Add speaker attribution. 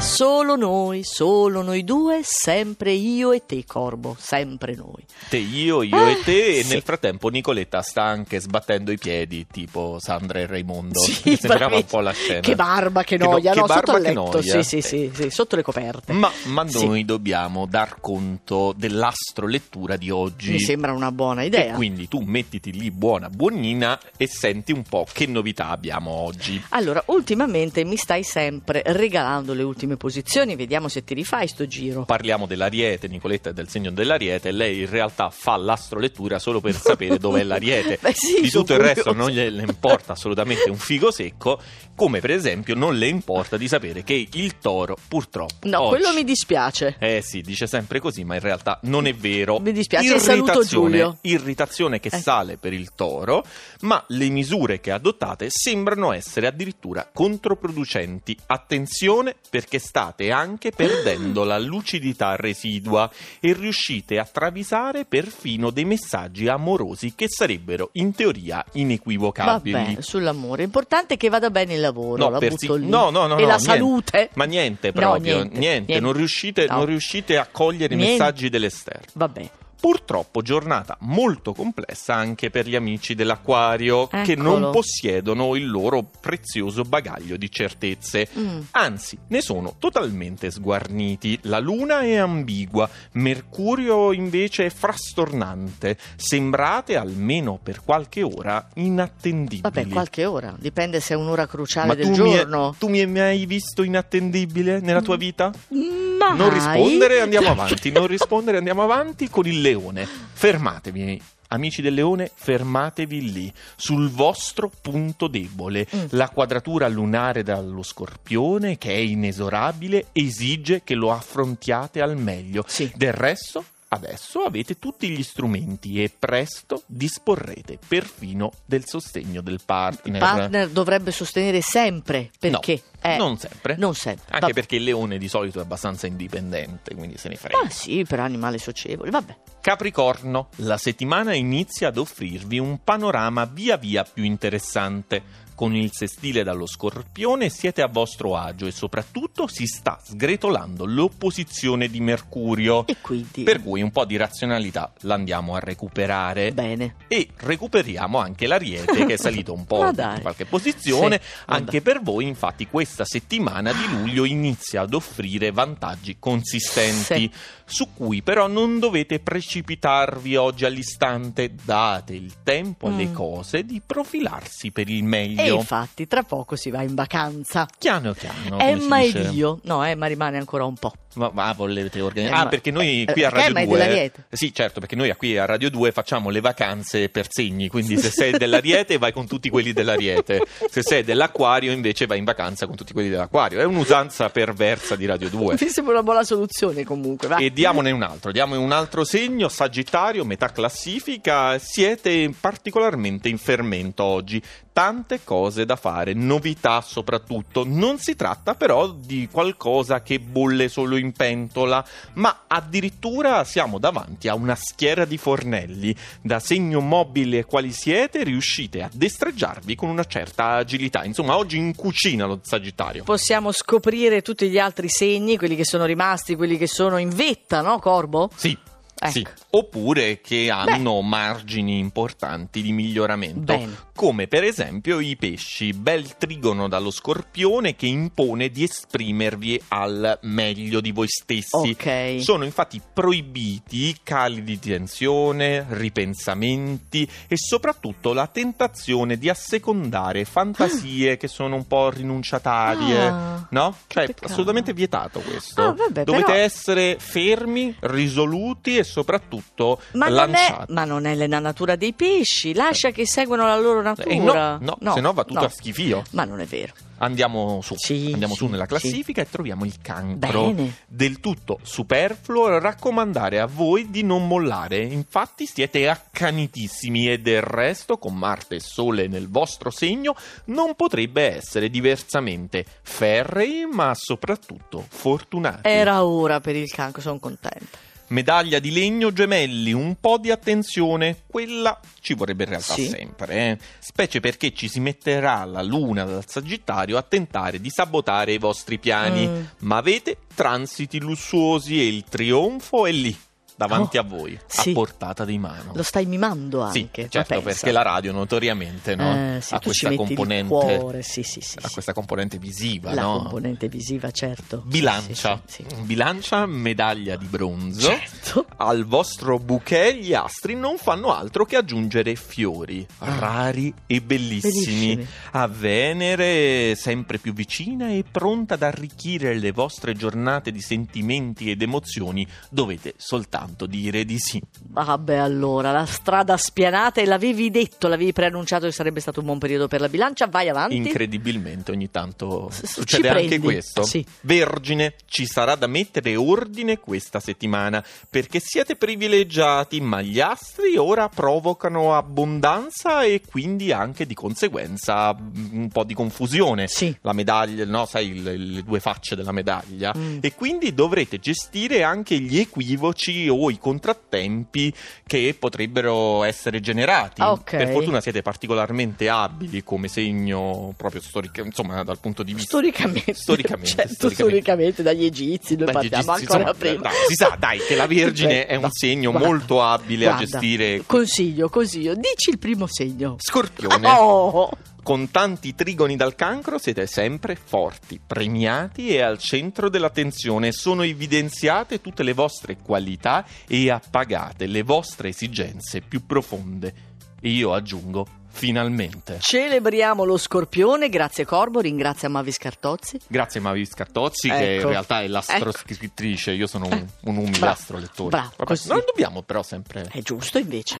Speaker 1: Solo noi, solo noi due, sempre io e te, Corbo, sempre noi.
Speaker 2: Te, io, io e te,
Speaker 1: Eh,
Speaker 2: e
Speaker 1: sì.
Speaker 2: nel frattempo Nicoletta sta anche sbattendo i piedi, tipo Sandra e Raimondo.
Speaker 1: Sì,
Speaker 2: Mi sembrava un po' la scena.
Speaker 1: Che barba, che
Speaker 2: no-
Speaker 1: noia,
Speaker 2: che
Speaker 1: no, sotto
Speaker 2: barba,
Speaker 1: il
Speaker 2: che
Speaker 1: letto, sì, sì, sì, sì, sotto le coperte.
Speaker 2: Ma, ma noi dobbiamo dar conto dell'astro lettura di oggi.
Speaker 1: Mi sembra una buona
Speaker 2: E
Speaker 1: idea.
Speaker 2: quindi tu mettiti lì buona buonina e senti un po' che novità abbiamo oggi.
Speaker 1: Allora, ultimamente mi stai sempre regalando le ultime posizioni, vediamo se ti rifai sto giro.
Speaker 2: Parliamo dell'ariete, Nicoletta è del segno dell'ariete, lei in realtà fa l'astrolettura solo per sapere dov'è l'ariete.
Speaker 1: Beh, sì,
Speaker 2: Di tutto il resto non gliene importa assolutamente un figo secco, come per esempio non le importa di sapere che il toro purtroppo
Speaker 1: No,
Speaker 2: oggi-
Speaker 1: quello mi dispiace.
Speaker 2: Eh sì, dice sempre così, ma in realtà non è vero.
Speaker 1: Mi dispiace, saluto
Speaker 2: Irritazione-
Speaker 1: Giulio.
Speaker 2: Irritazione che
Speaker 1: Eh.
Speaker 2: sale per il toro, ma le misure che adottate sembrano essere addirittura controproducenti. Attenzione perché state anche perdendo la lucidità residua e riuscite a travisare perfino dei messaggi amorosi che sarebbero in teoria inequivocabili.
Speaker 1: Vabbè, sull'amore. Importante è che vada bene il lavoro,
Speaker 2: No,
Speaker 1: la
Speaker 2: persi-
Speaker 1: lì.
Speaker 2: no, no, no,
Speaker 1: e
Speaker 2: no,
Speaker 1: la
Speaker 2: niente.
Speaker 1: salute.
Speaker 2: Ma niente
Speaker 1: No,
Speaker 2: proprio,
Speaker 1: niente,
Speaker 2: niente,
Speaker 1: niente.
Speaker 2: Non, riuscite,
Speaker 1: No.
Speaker 2: non riuscite a cogliere i messaggi dell'esterno.
Speaker 1: Vabbè.
Speaker 2: Purtroppo giornata molto complessa anche per gli amici dell'acquario che
Speaker 1: Eccolo.
Speaker 2: non possiedono il loro prezioso bagaglio di certezze.
Speaker 1: Mm.
Speaker 2: Anzi, ne sono totalmente sguarniti. La luna è ambigua, Mercurio invece è frastornante. Sembrate, almeno per qualche ora, inattendibili.
Speaker 1: Vabbè, qualche ora. Dipende se è un'ora cruciale
Speaker 2: Ma
Speaker 1: del
Speaker 2: tu mi,
Speaker 1: giorno.
Speaker 2: tu mi hai mai visto inattendibile nella tua vita?
Speaker 1: Mai.
Speaker 2: Non rispondere, andiamo avanti. Non rispondere, andiamo avanti con il leone. Fermatevi. Amici del leone, fermatevi lì, sul vostro punto debole.
Speaker 1: Mm.
Speaker 2: La quadratura lunare dallo scorpione, che è inesorabile, esige che lo affrontiate al meglio.
Speaker 1: Sì.
Speaker 2: Del resto, adesso avete tutti gli strumenti e presto disporrete perfino del sostegno del
Speaker 1: Il
Speaker 2: partner.
Speaker 1: partner dovrebbe sostenere sempre. Perché?
Speaker 2: No,
Speaker 1: Eh,
Speaker 2: non sempre.
Speaker 1: Non sempre.
Speaker 2: Anche
Speaker 1: Vabbè.
Speaker 2: perché il leone di solito è abbastanza indipendente, quindi se ne frega.
Speaker 1: Ma sì, per animale socievole. Vabbè.
Speaker 2: Capricorno, la settimana inizia ad offrirvi un panorama via via più interessante. Con il sestile dallo scorpione siete a vostro agio e soprattutto si sta sgretolando l'opposizione di Mercurio.
Speaker 1: E quindi.
Speaker 2: Per cui un po' di razionalità l'andiamo a recuperare.
Speaker 1: Bene.
Speaker 2: E recuperiamo anche l'ariete che è salito un po' in qualche posizione.
Speaker 1: Sì,
Speaker 2: anche per voi, infatti, questa settimana di luglio inizia ad offrire vantaggi consistenti, su cui però non dovete precipitarvi oggi all'istante. Date il tempo alle
Speaker 1: Mm.
Speaker 2: cose di profilarsi per il
Speaker 1: E infatti, tra poco si va in vacanza.
Speaker 2: Piano piano.
Speaker 1: Emma e
Speaker 2: dice.
Speaker 1: io. No, Emma rimane ancora un po'.
Speaker 2: Ma, ma volete organizzare?
Speaker 1: Eh,
Speaker 2: ah, perché noi
Speaker 1: eh,
Speaker 2: qui a
Speaker 1: perché
Speaker 2: Radio
Speaker 1: Emma è
Speaker 2: 2.
Speaker 1: dell'Ariete.
Speaker 2: Sì, certo, perché noi qui a Radio 2 facciamo le vacanze per segni. Quindi se sei dell'Ariete vai con tutti quelli dell'Ariete. Se sei dell'Acquario invece vai in vacanza con tutti quelli dell'Acquario. È un'usanza perversa di Radio 2.
Speaker 1: Mi sembra una buona soluzione comunque. Va.
Speaker 2: E diamone un altro, diamo un altro segno, Sagittario, metà classifica, siete particolarmente in fermento oggi, tante cose da fare, novità soprattutto, non si tratta però di qualcosa che bolle solo in pentola, ma addirittura siamo davanti a una schiera di fornelli, da segno mobile quali siete riuscite a destreggiarvi con una certa agilità, insomma oggi in cucina lo Sagittario.
Speaker 1: Possiamo scoprire tutti gli altri segni, quelli che sono rimasti, quelli che sono in vetta, no, Corbo?
Speaker 2: Sì.
Speaker 1: Ecco.
Speaker 2: Sì. Oppure che hanno margini importanti di miglioramento,
Speaker 1: Bene.
Speaker 2: come per esempio i pesci, bel trigono dallo scorpione che impone di esprimervi al meglio di voi stessi.
Speaker 1: Ok.
Speaker 2: Sono infatti proibiti cali di tensione, ripensamenti e soprattutto la tentazione di assecondare fantasie che sono un po' rinunciatarie.
Speaker 1: Ah,
Speaker 2: No? Cioè,
Speaker 1: peccato.
Speaker 2: assolutamente vietato questo.
Speaker 1: Ah, vabbè,
Speaker 2: Dovete
Speaker 1: però-
Speaker 2: essere fermi, risoluti e soprattutto
Speaker 1: Ma non, è, ma non è la natura dei pesci, lascia che seguano la loro natura.
Speaker 2: Eh, no, no, se no va tutto
Speaker 1: no.
Speaker 2: a schifio.
Speaker 1: Ma non è vero.
Speaker 2: Andiamo su,
Speaker 1: Sì,
Speaker 2: andiamo su
Speaker 1: sì,
Speaker 2: nella classifica e troviamo il cancro.
Speaker 1: Bene.
Speaker 2: Del tutto superfluo raccomandare a voi di non mollare. Infatti siete accanitissimi e del resto, con Marte e Sole nel vostro segno, non potrebbe essere diversamente ferrei, ma soprattutto fortunati.
Speaker 1: Era ora per il cancro, sono contenta.
Speaker 2: Medaglia di legno gemelli, un po' di attenzione, quella ci vorrebbe in realtà
Speaker 1: Sì.
Speaker 2: sempre, eh? specie perché ci si metterà la luna dal Sagittario a tentare di sabotare i vostri piani,
Speaker 1: Mm.
Speaker 2: ma avete transiti lussuosi e il trionfo è lì, davanti
Speaker 1: Oh,
Speaker 2: a voi,
Speaker 1: sì.
Speaker 2: a portata di mano.
Speaker 1: Lo stai mimando
Speaker 2: Sì,
Speaker 1: anche. ma
Speaker 2: certo, perché la radio notoriamente no,
Speaker 1: Eh, sì,
Speaker 2: ha questa componente
Speaker 1: cuore, sì, sì, sì,
Speaker 2: ha
Speaker 1: sì.
Speaker 2: questa componente visiva,
Speaker 1: La
Speaker 2: no?
Speaker 1: componente visiva, certo.
Speaker 2: Bilancia,
Speaker 1: Sì, sì, sì,
Speaker 2: bilancia medaglia di bronzo.
Speaker 1: Certo.
Speaker 2: Al vostro bouquet gli astri non fanno altro che aggiungere fiori
Speaker 1: Ah.
Speaker 2: rari e bellissimi.
Speaker 1: Bellissimi.
Speaker 2: A Venere sempre più vicina e pronta ad arricchire le vostre giornate di sentimenti ed emozioni, dovete soltanto dire di sì.
Speaker 1: Vabbè, allora, la strada spianata e l'avevi detto, l'avevi preannunciato che sarebbe stato un buon periodo per la bilancia. Vai avanti.
Speaker 2: Incredibilmente ogni tanto succede anche questo.
Speaker 1: Sì.
Speaker 2: Vergine, ci sarà da mettere ordine questa settimana perché siete privilegiati, ma gli astri ora provocano abbondanza e quindi anche di conseguenza mm, un po' di confusione.
Speaker 1: Sì.
Speaker 2: La medaglia, no, sai, il- le due facce della medaglia.
Speaker 1: Mm.
Speaker 2: E quindi dovrete gestire anche gli equivoci o i contrattempi che potrebbero essere generati.
Speaker 1: Ah, ok.
Speaker 2: Per fortuna siete particolarmente abili come segno proprio storico, insomma, dal punto di vista
Speaker 1: Storicamente,
Speaker 2: Storicamente,
Speaker 1: certo,
Speaker 2: storicamente.
Speaker 1: storicamente dagli egizi, noi
Speaker 2: Beh, gli
Speaker 1: partiamo
Speaker 2: egizi,
Speaker 1: ancora
Speaker 2: insomma,
Speaker 1: prima.
Speaker 2: dai, si sa, dai, che la Vergine è un
Speaker 1: no,
Speaker 2: segno
Speaker 1: guarda,
Speaker 2: molto abile a
Speaker 1: guarda,
Speaker 2: gestire
Speaker 1: Consiglio, consiglio, dici il primo segno.
Speaker 2: Scorpione.
Speaker 1: Oh!
Speaker 2: Con tanti trigoni dal cancro siete sempre forti, premiati e al centro dell'attenzione. Sono evidenziate tutte le vostre qualità e appagate le vostre esigenze più profonde. E io aggiungo, finalmente.
Speaker 1: Celebriamo lo scorpione, grazie Corbo, ringrazia Mavi Scartozzi.
Speaker 2: Grazie Mavi Scartozzi, che
Speaker 1: Ecco.
Speaker 2: in realtà è l'astroscrittrice, io sono un, un umile
Speaker 1: Bravo,
Speaker 2: astrolettore.
Speaker 1: bravo,
Speaker 2: Vabbè, non dobbiamo però sempre...
Speaker 1: È giusto invece.